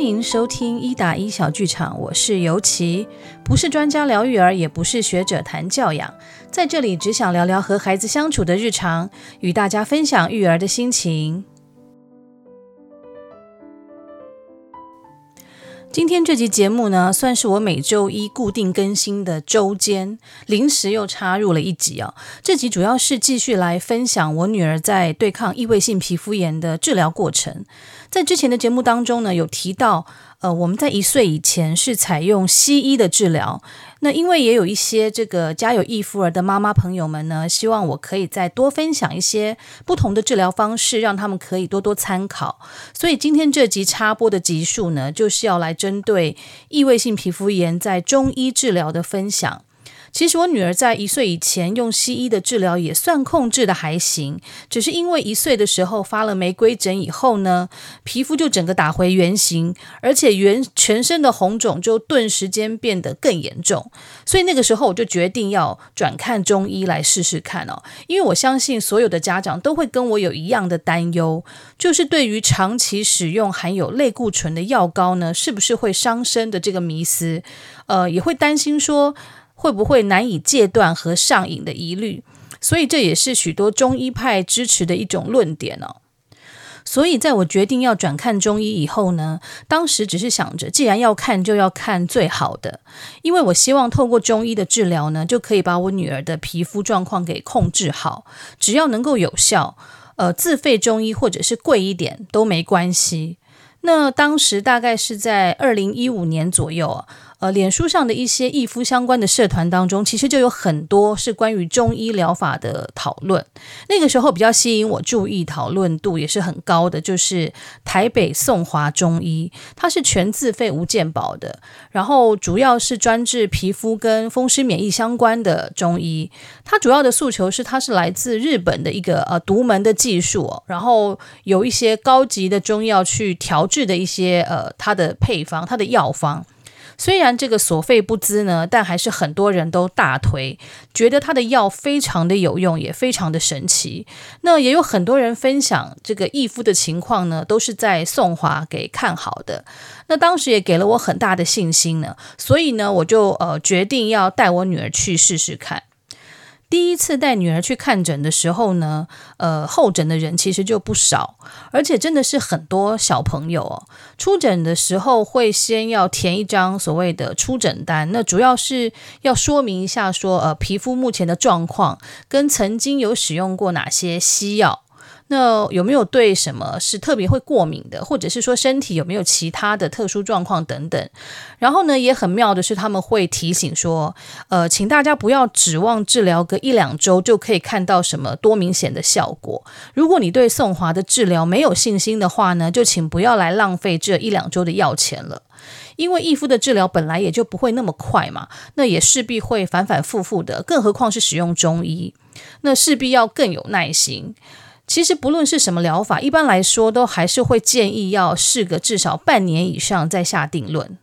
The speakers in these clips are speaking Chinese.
欢迎收听一打一小剧场，我是尤琪，不是专家聊育儿，也不是学者谈教养，在这里只想聊聊和孩子相处的日常，与大家分享育儿的心情。今天这集节目呢，算是我每周一固定更新的周间，临时又插入了一集啊。这集主要是继续来分享我女儿在对抗异位性皮肤炎的治疗过程。在之前的节目当中呢，有提到。呃，我们在一岁以前是采用西医的治疗。那因为也有一些这个家有异夫儿的妈妈朋友们呢，希望我可以再多分享一些不同的治疗方式，让他们可以多多参考。所以今天这集插播的集数呢，就是要来针对异位性皮肤炎在中医治疗的分享。其实我女儿在一岁以前用西医的治疗也算控制的还行，只是因为一岁的时候发了玫瑰疹以后呢，皮肤就整个打回原形，而且原全身的红肿就顿时间变得更严重，所以那个时候我就决定要转看中医来试试看哦，因为我相信所有的家长都会跟我有一样的担忧，就是对于长期使用含有类固醇的药膏呢，是不是会伤身的这个迷思，呃，也会担心说。会不会难以戒断和上瘾的疑虑，所以这也是许多中医派支持的一种论点哦。所以在我决定要转看中医以后呢，当时只是想着，既然要看，就要看最好的，因为我希望透过中医的治疗呢，就可以把我女儿的皮肤状况给控制好，只要能够有效，呃，自费中医或者是贵一点都没关系。那当时大概是在二零一五年左右啊。呃，脸书上的一些异肤相关的社团当中，其实就有很多是关于中医疗法的讨论。那个时候比较吸引我注意、讨论度也是很高的，就是台北颂华中医，它是全自费无健保的，然后主要是专治皮肤跟风湿免疫相关的中医。它主要的诉求是，它是来自日本的一个呃独门的技术，然后有一些高级的中药去调制的一些呃它的配方、它的药方。虽然这个所费不貲呢，但还是很多人都大推，觉得他的药非常的有用，也非常的神奇。那也有很多人分享这个易夫的情况呢，都是在宋华给看好的。那当时也给了我很大的信心呢，所以呢，我就呃决定要带我女儿去试试看。第一次带女儿去看诊的时候呢，呃，候诊的人其实就不少，而且真的是很多小朋友哦。出诊的时候会先要填一张所谓的出诊单，那主要是要说明一下说，呃，皮肤目前的状况跟曾经有使用过哪些西药。那有没有对什么是特别会过敏的，或者是说身体有没有其他的特殊状况等等？然后呢，也很妙的是他们会提醒说，呃，请大家不要指望治疗个一两周就可以看到什么多明显的效果。如果你对宋华的治疗没有信心的话呢，就请不要来浪费这一两周的药钱了，因为异肤的治疗本来也就不会那么快嘛，那也势必会反反复复的，更何况是使用中医，那势必要更有耐心。其实不论是什么疗法，一般来说都还是会建议要试个至少半年以上再下定论。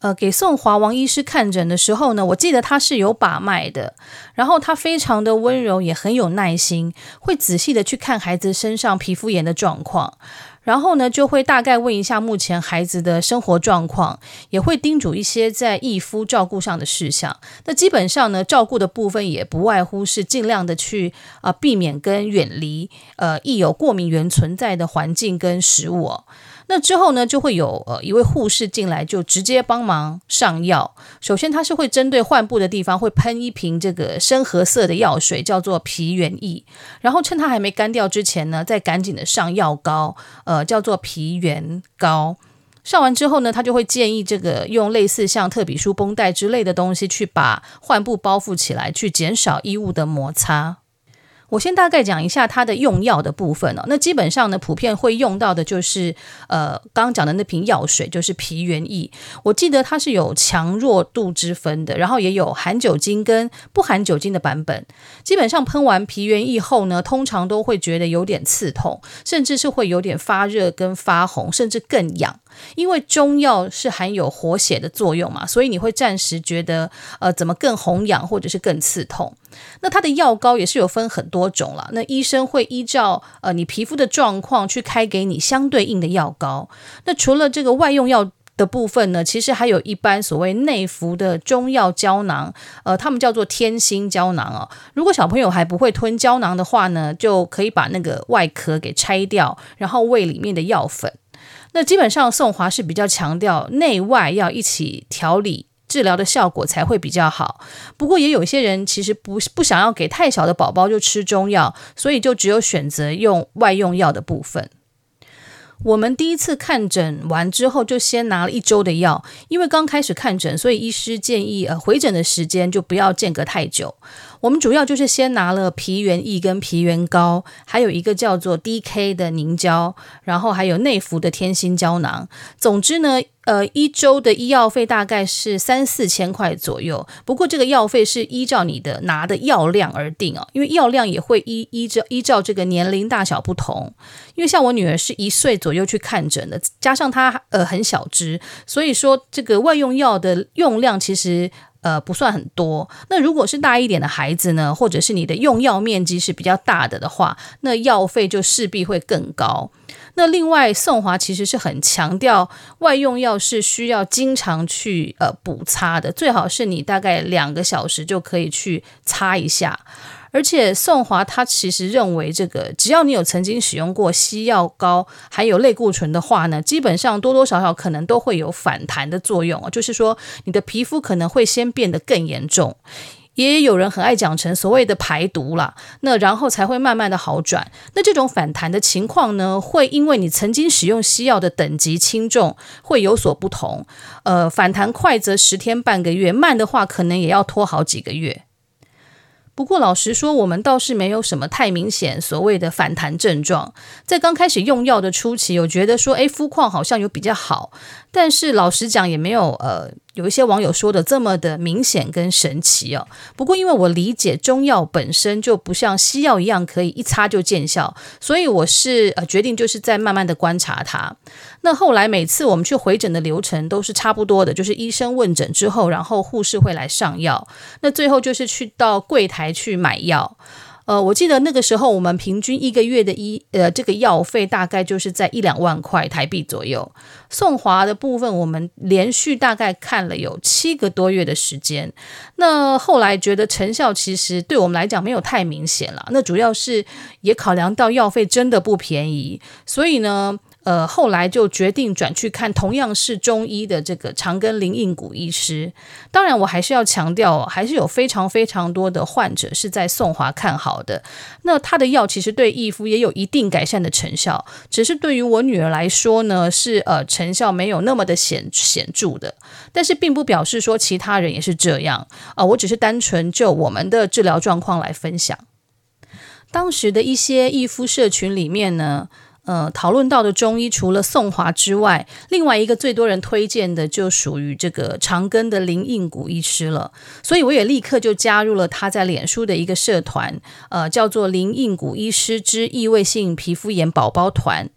呃，给宋华王医师看诊的时候呢，我记得他是有把脉的，然后他非常的温柔，也很有耐心，会仔细的去看孩子身上皮肤炎的状况。然后呢，就会大概问一下目前孩子的生活状况，也会叮嘱一些在义夫照顾上的事项。那基本上呢，照顾的部分也不外乎是尽量的去啊、避免跟远离呃易有过敏源存在的环境跟食物哦。那之后呢，就会有呃一位护士进来，就直接帮忙上药。首先，他是会针对患部的地方会喷一瓶这个深褐色的药水，叫做皮原液。然后趁它还没干掉之前呢，再赶紧的上药膏，呃，叫做皮原膏。上完之后呢，他就会建议这个用类似像特比舒绷带之类的东西去把患部包覆起来，去减少衣物的摩擦。我先大概讲一下它的用药的部分哦。那基本上呢，普遍会用到的就是呃，刚刚讲的那瓶药水，就是皮原液。我记得它是有强弱度之分的，然后也有含酒精跟不含酒精的版本。基本上喷完皮原液后呢，通常都会觉得有点刺痛，甚至是会有点发热跟发红，甚至更痒。因为中药是含有活血的作用嘛，所以你会暂时觉得呃怎么更红痒或者是更刺痛。那它的药膏也是有分很多种了，那医生会依照呃你皮肤的状况去开给你相对应的药膏。那除了这个外用药的部分呢，其实还有一般所谓内服的中药胶囊，呃，他们叫做天心胶囊哦。如果小朋友还不会吞胶囊的话呢，就可以把那个外壳给拆掉，然后喂里面的药粉。那基本上宋华是比较强调内外要一起调理，治疗的效果才会比较好。不过也有一些人其实不不想要给太小的宝宝就吃中药，所以就只有选择用外用药的部分。我们第一次看诊完之后，就先拿了一周的药，因为刚开始看诊，所以医师建议呃回诊的时间就不要间隔太久。我们主要就是先拿了皮原液跟皮原膏，还有一个叫做 DK 的凝胶，然后还有内服的天心胶囊。总之呢，呃，一周的医药费大概是三四千块左右。不过这个药费是依照你的拿的药量而定啊，因为药量也会依依照依照这个年龄大小不同。因为像我女儿是一岁左右去看诊的，加上她呃很小只，所以说这个外用药的用量其实。呃，不算很多。那如果是大一点的孩子呢，或者是你的用药面积是比较大的的话，那药费就势必会更高。那另外，颂华其实是很强调外用药是需要经常去呃补擦的，最好是你大概两个小时就可以去擦一下。而且颂华他其实认为，这个只要你有曾经使用过西药膏，还有类固醇的话呢，基本上多多少少可能都会有反弹的作用，就是说你的皮肤可能会先变得更严重。也有人很爱讲成所谓的排毒啦，那然后才会慢慢的好转。那这种反弹的情况呢，会因为你曾经使用西药的等级轻重会有所不同。呃，反弹快则十天半个月，慢的话可能也要拖好几个月。不过老实说，我们倒是没有什么太明显所谓的反弹症状。在刚开始用药的初期，我觉得说，诶，肤况好像有比较好，但是老实讲也没有呃。有一些网友说的这么的明显跟神奇哦，不过因为我理解中药本身就不像西药一样可以一擦就见效，所以我是呃决定就是在慢慢的观察它。那后来每次我们去回诊的流程都是差不多的，就是医生问诊之后，然后护士会来上药，那最后就是去到柜台去买药。呃，我记得那个时候，我们平均一个月的医呃这个药费大概就是在一两万块台币左右。送华的部分，我们连续大概看了有七个多月的时间。那后来觉得成效其实对我们来讲没有太明显了。那主要是也考量到药费真的不便宜，所以呢。呃，后来就决定转去看同样是中医的这个长庚林应谷医师。当然，我还是要强调，还是有非常非常多的患者是在颂华看好的。那他的药其实对义肤也有一定改善的成效，只是对于我女儿来说呢，是呃成效没有那么的显显著的。但是并不表示说其他人也是这样啊，我只是单纯就我们的治疗状况来分享。当时的一些义肤社群里面呢。呃，讨论到的中医除了宋华之外，另外一个最多人推荐的就属于这个长庚的林应谷医师了，所以我也立刻就加入了他在脸书的一个社团，呃，叫做林应谷医师之异位性皮肤炎宝宝团。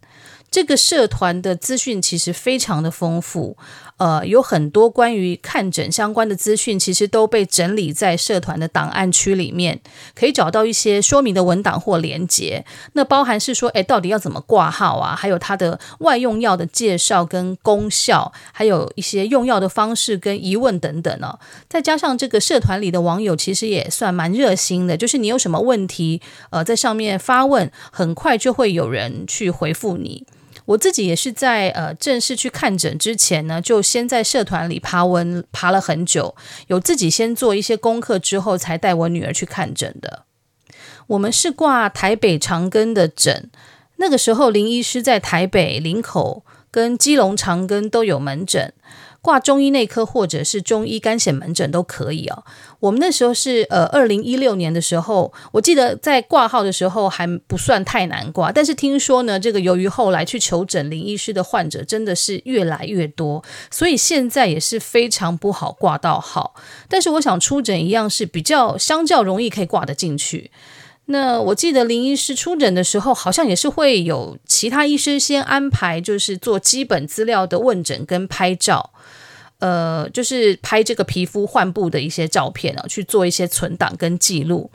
这个社团的资讯其实非常的丰富。呃，有很多关于看诊相关的资讯，其实都被整理在社团的档案区里面，可以找到一些说明的文档或连接。那包含是说，诶，到底要怎么挂号啊？还有它的外用药的介绍跟功效，还有一些用药的方式跟疑问等等呢。再加上这个社团里的网友，其实也算蛮热心的，就是你有什么问题，呃，在上面发问，很快就会有人去回复你。我自己也是在呃正式去看诊之前呢，就先在社团里爬文爬了很久，有自己先做一些功课之后，才带我女儿去看诊的。我们是挂台北长庚的诊，那个时候林医师在台北林口跟基隆长庚都有门诊。挂中医内科或者是中医干癬门诊都可以哦。我们那时候是呃二零一六年的时候，我记得在挂号的时候还不算太难挂，但是听说呢，这个由于后来去求诊林医师的患者真的是越来越多，所以现在也是非常不好挂到号。但是我想出诊一样是比较相较容易可以挂得进去。那我记得林医师出诊的时候，好像也是会有其他医师先安排，就是做基本资料的问诊跟拍照，呃，就是拍这个皮肤患部的一些照片啊，去做一些存档跟记录。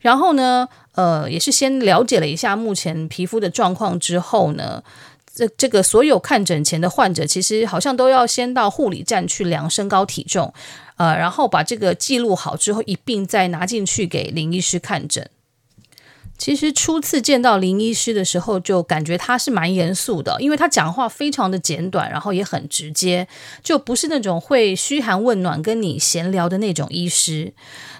然后呢，呃，也是先了解了一下目前皮肤的状况之后呢，这这个所有看诊前的患者，其实好像都要先到护理站去量身高体重，呃，然后把这个记录好之后，一并再拿进去给林医师看诊。其实初次见到林医师的时候，就感觉他是蛮严肃的，因为他讲话非常的简短，然后也很直接，就不是那种会嘘寒问暖跟你闲聊的那种医师。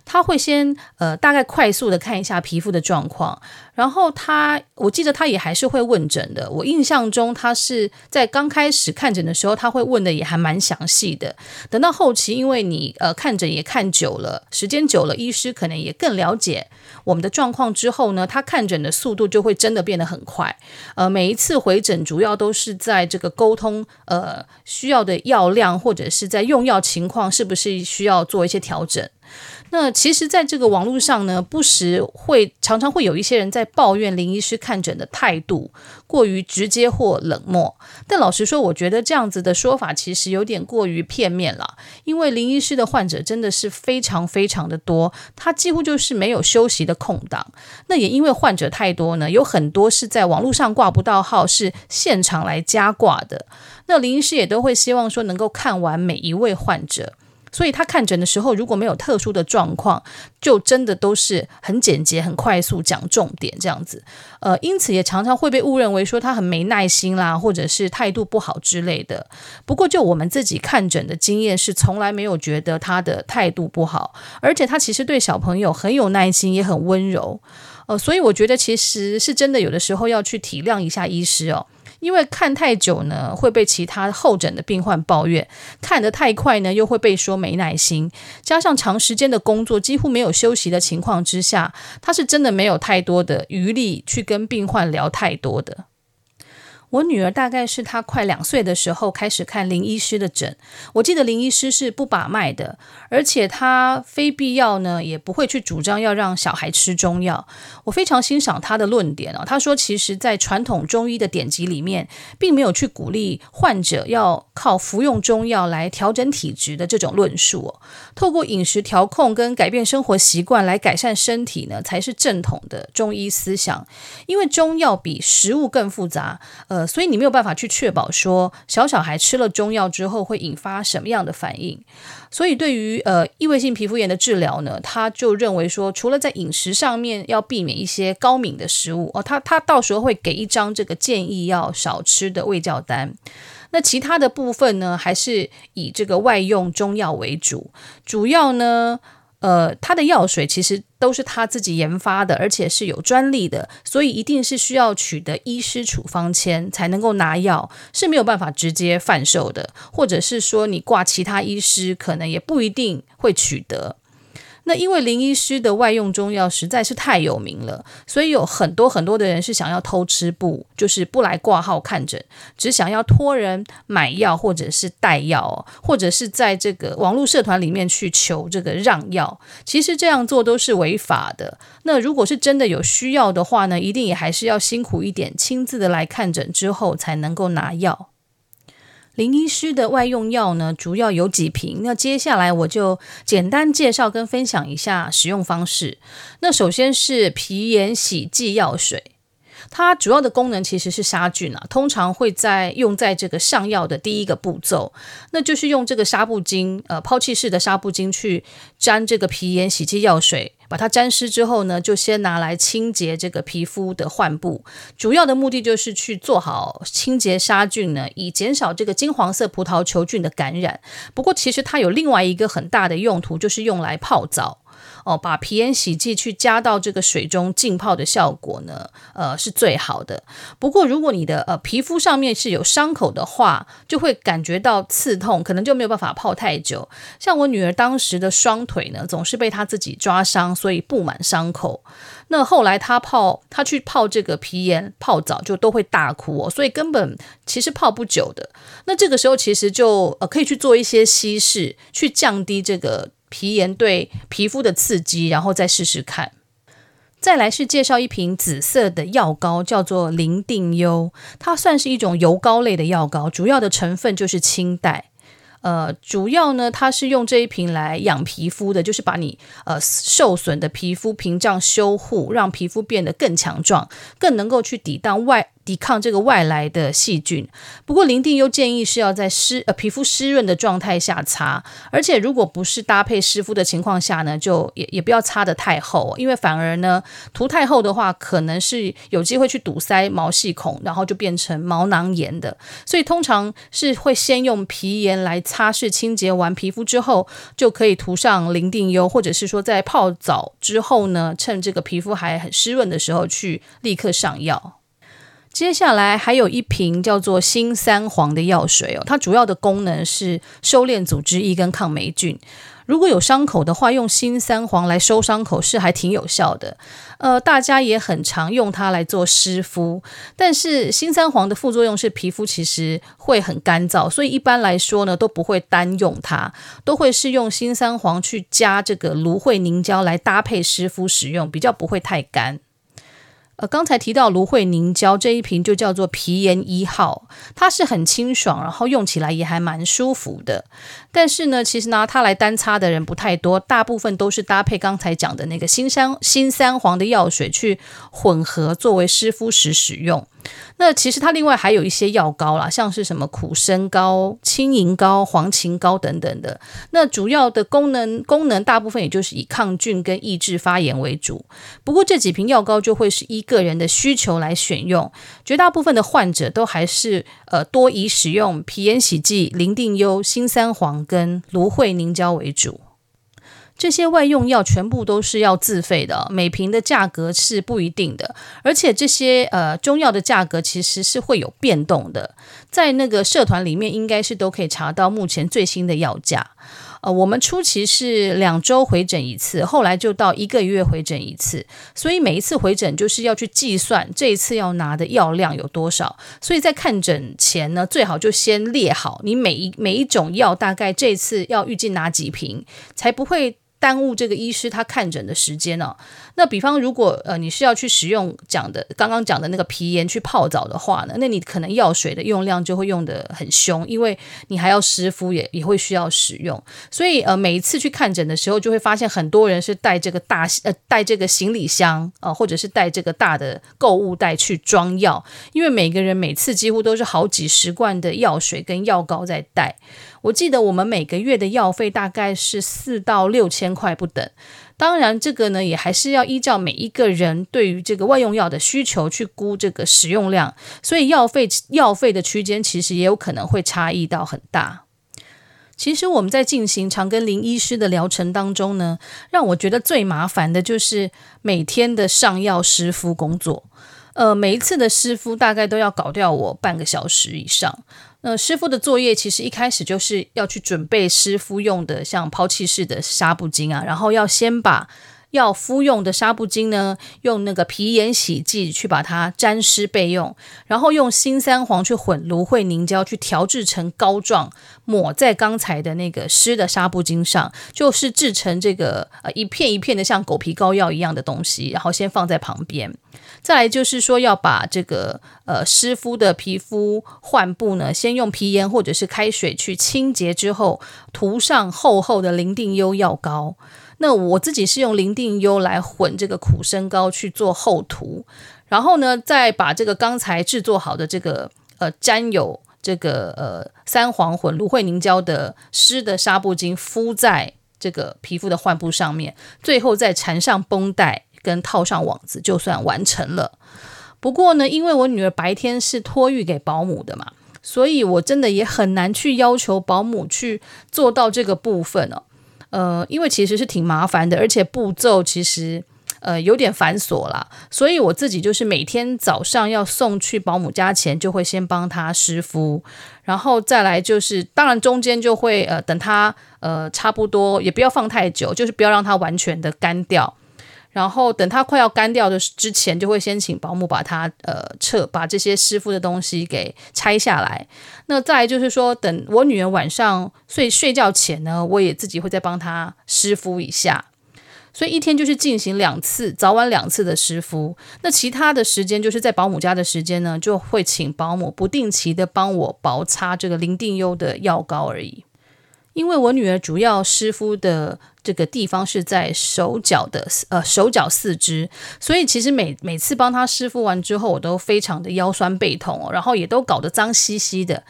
他会先呃大概快速的看一下皮肤的状况，然后他我记得他也还是会问诊的。我印象中他是在刚开始看诊的时候，他会问的也还蛮详细的。等到后期，因为你呃看诊也看久了，时间久了，医师可能也更了解我们的状况之后呢，他看诊的速度就会真的变得很快。呃，每一次回诊主要都是在这个沟通呃需要的药量，或者是在用药情况是不是需要做一些调整。那其实，在这个网络上呢，不时会常常会有一些人在抱怨林医师看诊的态度过于直接或冷漠。但老实说，我觉得这样子的说法其实有点过于片面了。因为林医师的患者真的是非常非常的多，他几乎就是没有休息的空档。那也因为患者太多呢，有很多是在网络上挂不到号，是现场来加挂的。那林医师也都会希望说能够看完每一位患者。所以他看诊的时候，如果没有特殊的状况，就真的都是很简洁、很快速讲重点这样子。呃，因此也常常会被误认为说他很没耐心啦，或者是态度不好之类的。不过就我们自己看诊的经验是，从来没有觉得他的态度不好，而且他其实对小朋友很有耐心，也很温柔。呃，所以我觉得其实是真的，有的时候要去体谅一下医师哦。因为看太久呢，会被其他候诊的病患抱怨；看得太快呢，又会被说没耐心。加上长时间的工作，几乎没有休息的情况之下，他是真的没有太多的余力去跟病患聊太多的。我女儿大概是她快两岁的时候开始看林医师的诊。我记得林医师是不把脉的，而且他非必要呢也不会去主张要让小孩吃中药。我非常欣赏他的论点哦。他说，其实，在传统中医的典籍里面，并没有去鼓励患者要靠服用中药来调整体质的这种论述。透过饮食调控跟改变生活习惯来改善身体呢，才是正统的中医思想。因为中药比食物更复杂，呃所以你没有办法去确保说小小孩吃了中药之后会引发什么样的反应。所以对于呃异位性皮肤炎的治疗呢，他就认为说，除了在饮食上面要避免一些高敏的食物哦，他他到时候会给一张这个建议要少吃的胃教单。那其他的部分呢，还是以这个外用中药为主，主要呢。呃，他的药水其实都是他自己研发的，而且是有专利的，所以一定是需要取得医师处方签才能够拿药，是没有办法直接贩售的，或者是说你挂其他医师，可能也不一定会取得。那因为林医师的外用中药实在是太有名了，所以有很多很多的人是想要偷吃不，就是不来挂号看诊，只想要托人买药或者是带药，或者是在这个网络社团里面去求这个让药。其实这样做都是违法的。那如果是真的有需要的话呢，一定也还是要辛苦一点，亲自的来看诊之后才能够拿药。林医师的外用药呢，主要有几瓶。那接下来我就简单介绍跟分享一下使用方式。那首先是皮炎洗剂药水，它主要的功能其实是杀菌啊，通常会在用在这个上药的第一个步骤，那就是用这个纱布巾，呃，抛弃式的纱布巾去沾这个皮炎洗剂药水。把它沾湿之后呢，就先拿来清洁这个皮肤的患部，主要的目的就是去做好清洁杀菌呢，以减少这个金黄色葡萄球菌的感染。不过，其实它有另外一个很大的用途，就是用来泡澡。哦，把皮炎洗剂去加到这个水中浸泡的效果呢，呃，是最好的。不过，如果你的呃皮肤上面是有伤口的话，就会感觉到刺痛，可能就没有办法泡太久。像我女儿当时的双腿呢，总是被她自己抓伤，所以布满伤口。那后来她泡，她去泡这个皮炎泡澡，就都会大哭哦，所以根本其实泡不久的。那这个时候其实就呃可以去做一些稀释，去降低这个。皮炎对皮肤的刺激，然后再试试看。再来是介绍一瓶紫色的药膏，叫做林定优，它算是一种油膏类的药膏，主要的成分就是清代。呃，主要呢，它是用这一瓶来养皮肤的，就是把你呃受损的皮肤屏障修护，让皮肤变得更强壮，更能够去抵挡外。抵抗这个外来的细菌。不过零定优建议是要在湿呃皮肤湿润的状态下擦，而且如果不是搭配湿敷的情况下呢，就也也不要擦得太厚，因为反而呢涂太厚的话，可能是有机会去堵塞毛细孔，然后就变成毛囊炎的。所以通常是会先用皮炎来擦拭清洁完皮肤之后，就可以涂上零定优，或者是说在泡澡之后呢，趁这个皮肤还很湿润的时候去立刻上药。接下来还有一瓶叫做新三黄的药水哦，它主要的功能是收敛组织液跟抗霉菌。如果有伤口的话，用新三黄来收伤口是还挺有效的。呃，大家也很常用它来做湿敷，但是新三黄的副作用是皮肤其实会很干燥，所以一般来说呢都不会单用它，都会是用新三黄去加这个芦荟凝胶来搭配湿敷使用，比较不会太干。呃，刚才提到芦荟凝胶这一瓶就叫做皮炎一号，它是很清爽，然后用起来也还蛮舒服的。但是呢，其实拿它来单擦的人不太多，大部分都是搭配刚才讲的那个新三新三黄的药水去混合作为湿敷时使用。那其实它另外还有一些药膏啦，像是什么苦参膏、青银膏、黄芩膏等等的。那主要的功能功能大部分也就是以抗菌跟抑制发炎为主。不过这几瓶药膏就会是依个人的需求来选用，绝大部分的患者都还是呃多以使用皮炎洗剂、林定优、新三黄跟芦荟凝胶为主。这些外用药全部都是要自费的，每瓶的价格是不一定的，而且这些呃中药的价格其实是会有变动的。在那个社团里面，应该是都可以查到目前最新的药价。呃，我们初期是两周回诊一次，后来就到一个月回诊一次，所以每一次回诊就是要去计算这一次要拿的药量有多少。所以在看诊前呢，最好就先列好你每一每一种药大概这次要预计拿几瓶，才不会。耽误这个医师他看诊的时间哦。那比方如果呃你是要去使用讲的刚刚讲的那个皮炎去泡澡的话呢，那你可能药水的用量就会用得很凶，因为你还要湿敷也也会需要使用。所以呃每一次去看诊的时候，就会发现很多人是带这个大呃带这个行李箱啊、呃，或者是带这个大的购物袋去装药，因为每个人每次几乎都是好几十罐的药水跟药膏在带。我记得我们每个月的药费大概是四到六千块不等，当然这个呢也还是要依照每一个人对于这个外用药的需求去估这个使用量，所以药费药费的区间其实也有可能会差异到很大。其实我们在进行长庚林医师的疗程当中呢，让我觉得最麻烦的就是每天的上药湿敷工作，呃，每一次的湿敷大概都要搞掉我半个小时以上。那湿敷的作业其实一开始就是要去准备湿敷用的，像抛弃式的纱布巾啊，然后要先把要敷用的纱布巾呢，用那个皮炎洗剂去把它沾湿备用，然后用新三黄去混芦荟凝胶去调制成膏状，抹在刚才的那个湿的纱布巾上，就是制成这个呃一片一片的像狗皮膏药一样的东西，然后先放在旁边。再来就是说要把这个呃湿敷的皮肤患部呢，先用皮炎或者是开水去清洁之后，涂上厚厚的零定优药膏。那我自己是用零定优来混这个苦参膏去做厚涂，然后呢，再把这个刚才制作好的这个呃沾有这个呃三黄混芦荟凝胶的湿的纱布巾敷在这个皮肤的患部上面，最后再缠上绷带跟套上网子，就算完成了。不过呢，因为我女儿白天是托育给保姆的嘛，所以我真的也很难去要求保姆去做到这个部分哦。呃，因为其实是挺麻烦的，而且步骤其实呃有点繁琐啦，所以我自己就是每天早上要送去保姆家前，就会先帮他湿敷，然后再来就是，当然中间就会呃等他呃差不多，也不要放太久，就是不要让它完全的干掉。然后等它快要干掉的之前，就会先请保姆把它呃撤，把这些湿敷的东西给拆下来。那再来就是说，等我女儿晚上睡睡觉前呢，我也自己会再帮她湿敷一下。所以一天就是进行两次，早晚两次的湿敷。那其他的时间就是在保姆家的时间呢，就会请保姆不定期的帮我薄擦这个林定优的药膏而已。因为我女儿主要湿敷的这个地方是在手脚的呃手脚四肢，所以其实每每次帮她湿敷完之后，我都非常的腰酸背痛哦，然后也都搞得脏兮兮的。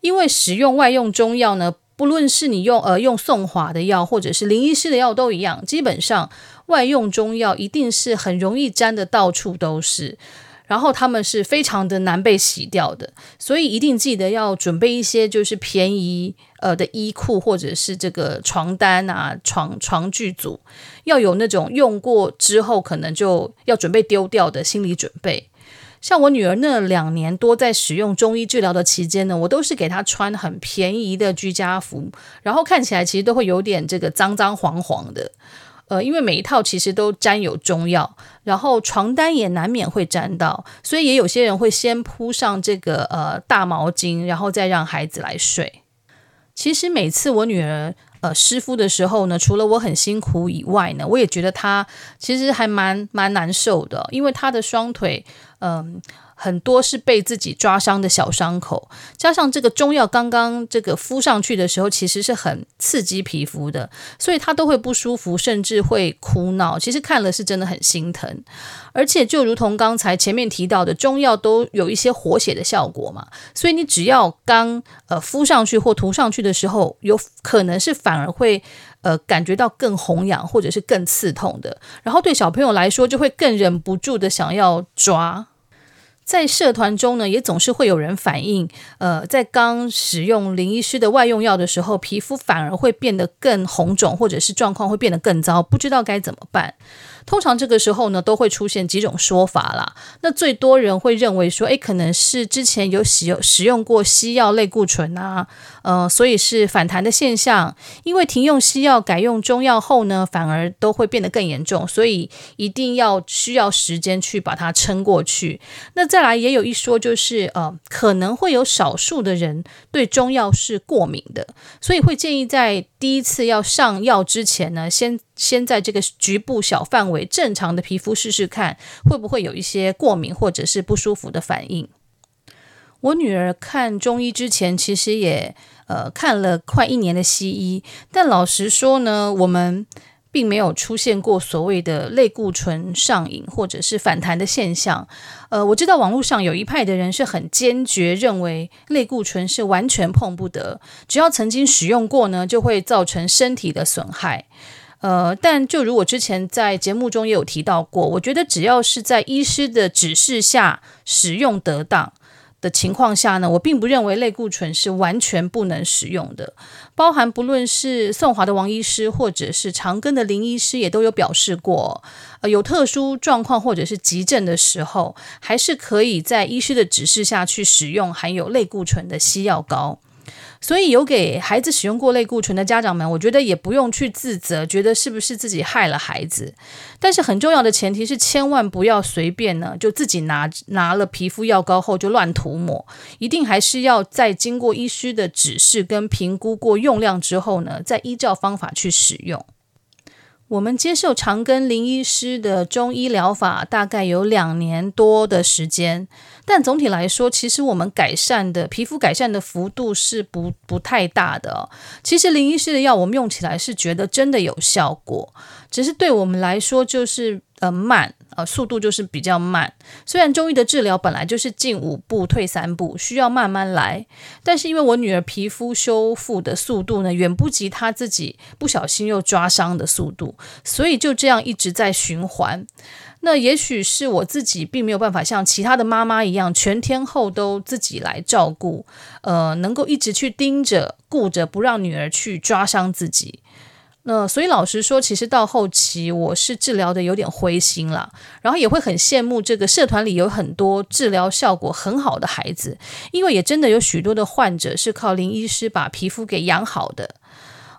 因为使用外用中药呢。不论是你用呃用宋华的药，或者是林医师的药都一样，基本上外用中药一定是很容易沾的到处都是，然后他们是非常的难被洗掉的，所以一定记得要准备一些就是便宜呃的衣裤或者是这个床单啊床床具组，要有那种用过之后可能就要准备丢掉的心理准备。像我女儿那两年多在使用中医治疗的期间呢，我都是给她穿很便宜的居家服，然后看起来其实都会有点这个脏脏黄黄的，呃，因为每一套其实都沾有中药，然后床单也难免会沾到，所以也有些人会先铺上这个呃大毛巾，然后再让孩子来睡。其实每次我女儿呃湿敷的时候呢，除了我很辛苦以外呢，我也觉得她其实还蛮蛮难受的，因为她的双腿。嗯，很多是被自己抓伤的小伤口，加上这个中药刚刚这个敷上去的时候，其实是很刺激皮肤的，所以他都会不舒服，甚至会哭闹。其实看了是真的很心疼，而且就如同刚才前面提到的，中药都有一些活血的效果嘛，所以你只要刚呃敷上去或涂上去的时候，有可能是反而会呃感觉到更红痒或者是更刺痛的，然后对小朋友来说就会更忍不住的想要抓。在社团中呢，也总是会有人反映，呃，在刚使用林医师的外用药的时候，皮肤反而会变得更红肿，或者是状况会变得更糟，不知道该怎么办。通常这个时候呢，都会出现几种说法啦。那最多人会认为说，诶，可能是之前有使用使用过西药类固醇啊，呃，所以是反弹的现象。因为停用西药改用中药后呢，反而都会变得更严重，所以一定要需要时间去把它撑过去。那再来也有一说，就是呃，可能会有少数的人对中药是过敏的，所以会建议在第一次要上药之前呢，先。先在这个局部小范围正常的皮肤试试看，会不会有一些过敏或者是不舒服的反应。我女儿看中医之前，其实也呃看了快一年的西医，但老实说呢，我们并没有出现过所谓的类固醇上瘾或者是反弹的现象。呃，我知道网络上有一派的人是很坚决认为类固醇是完全碰不得，只要曾经使用过呢，就会造成身体的损害。呃，但就如我之前在节目中也有提到过，我觉得只要是在医师的指示下使用得当的情况下呢，我并不认为类固醇是完全不能使用的。包含不论是颂华的王医师，或者是长庚的林医师，也都有表示过，呃，有特殊状况或者是急症的时候，还是可以在医师的指示下去使用含有类固醇的西药膏。所以有给孩子使用过类固醇的家长们，我觉得也不用去自责，觉得是不是自己害了孩子。但是很重要的前提是，千万不要随便呢，就自己拿拿了皮肤药膏后就乱涂抹，一定还是要在经过医师的指示跟评估过用量之后呢，再依照方法去使用。我们接受长庚林医师的中医疗法，大概有两年多的时间。但总体来说，其实我们改善的皮肤改善的幅度是不不太大的。其实林医师的药我们用起来是觉得真的有效果，只是对我们来说就是呃慢。呃，速度就是比较慢。虽然中医的治疗本来就是进五步退三步，需要慢慢来，但是因为我女儿皮肤修复的速度呢，远不及她自己不小心又抓伤的速度，所以就这样一直在循环。那也许是我自己并没有办法像其他的妈妈一样，全天候都自己来照顾，呃，能够一直去盯着顾着，不让女儿去抓伤自己。那所以老实说，其实到后期我是治疗的有点灰心了，然后也会很羡慕这个社团里有很多治疗效果很好的孩子，因为也真的有许多的患者是靠林医师把皮肤给养好的。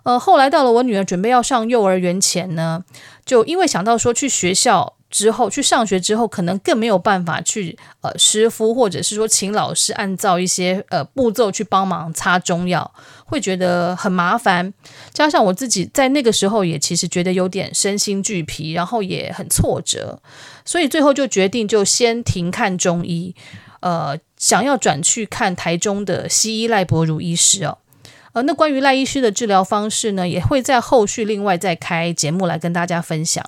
呃，后来到了我女儿准备要上幼儿园前呢，就因为想到说去学校之后去上学之后，可能更没有办法去呃湿敷，或者是说请老师按照一些呃步骤去帮忙擦中药，会觉得很麻烦。加上我自己在那个时候也其实觉得有点身心俱疲，然后也很挫折，所以最后就决定就先停看中医，呃，想要转去看台中的西医赖伯如医师哦。呃，那关于赖医师的治疗方式呢，也会在后续另外再开节目来跟大家分享。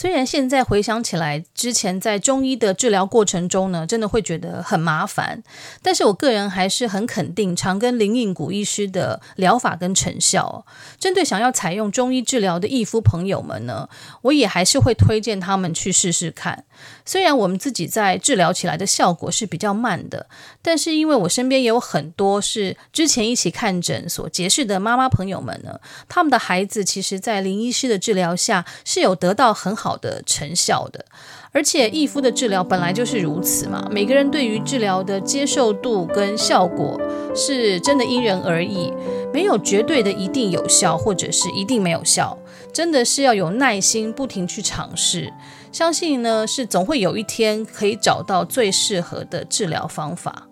虽然现在回想起来，之前在中医的治疗过程中呢，真的会觉得很麻烦，但是我个人还是很肯定长庚林应谷医师的疗法跟成效。针对想要采用中医治疗的义夫朋友们呢，我也还是会推荐他们去试试看。虽然我们自己在治疗起来的效果是比较慢的，但是因为我身边也有很多是之前一起看诊所结识的妈妈朋友们呢，他们的孩子其实在林医师的治疗下是有得到很好好的成效的，而且异肤的治疗本来就是如此嘛，每个人对于治疗的接受度跟效果是真的因人而异，没有绝对的一定有效或者是一定没有效，真的是要有耐心，不停去尝试，相信呢是总会有一天可以找到最适合的治疗方法。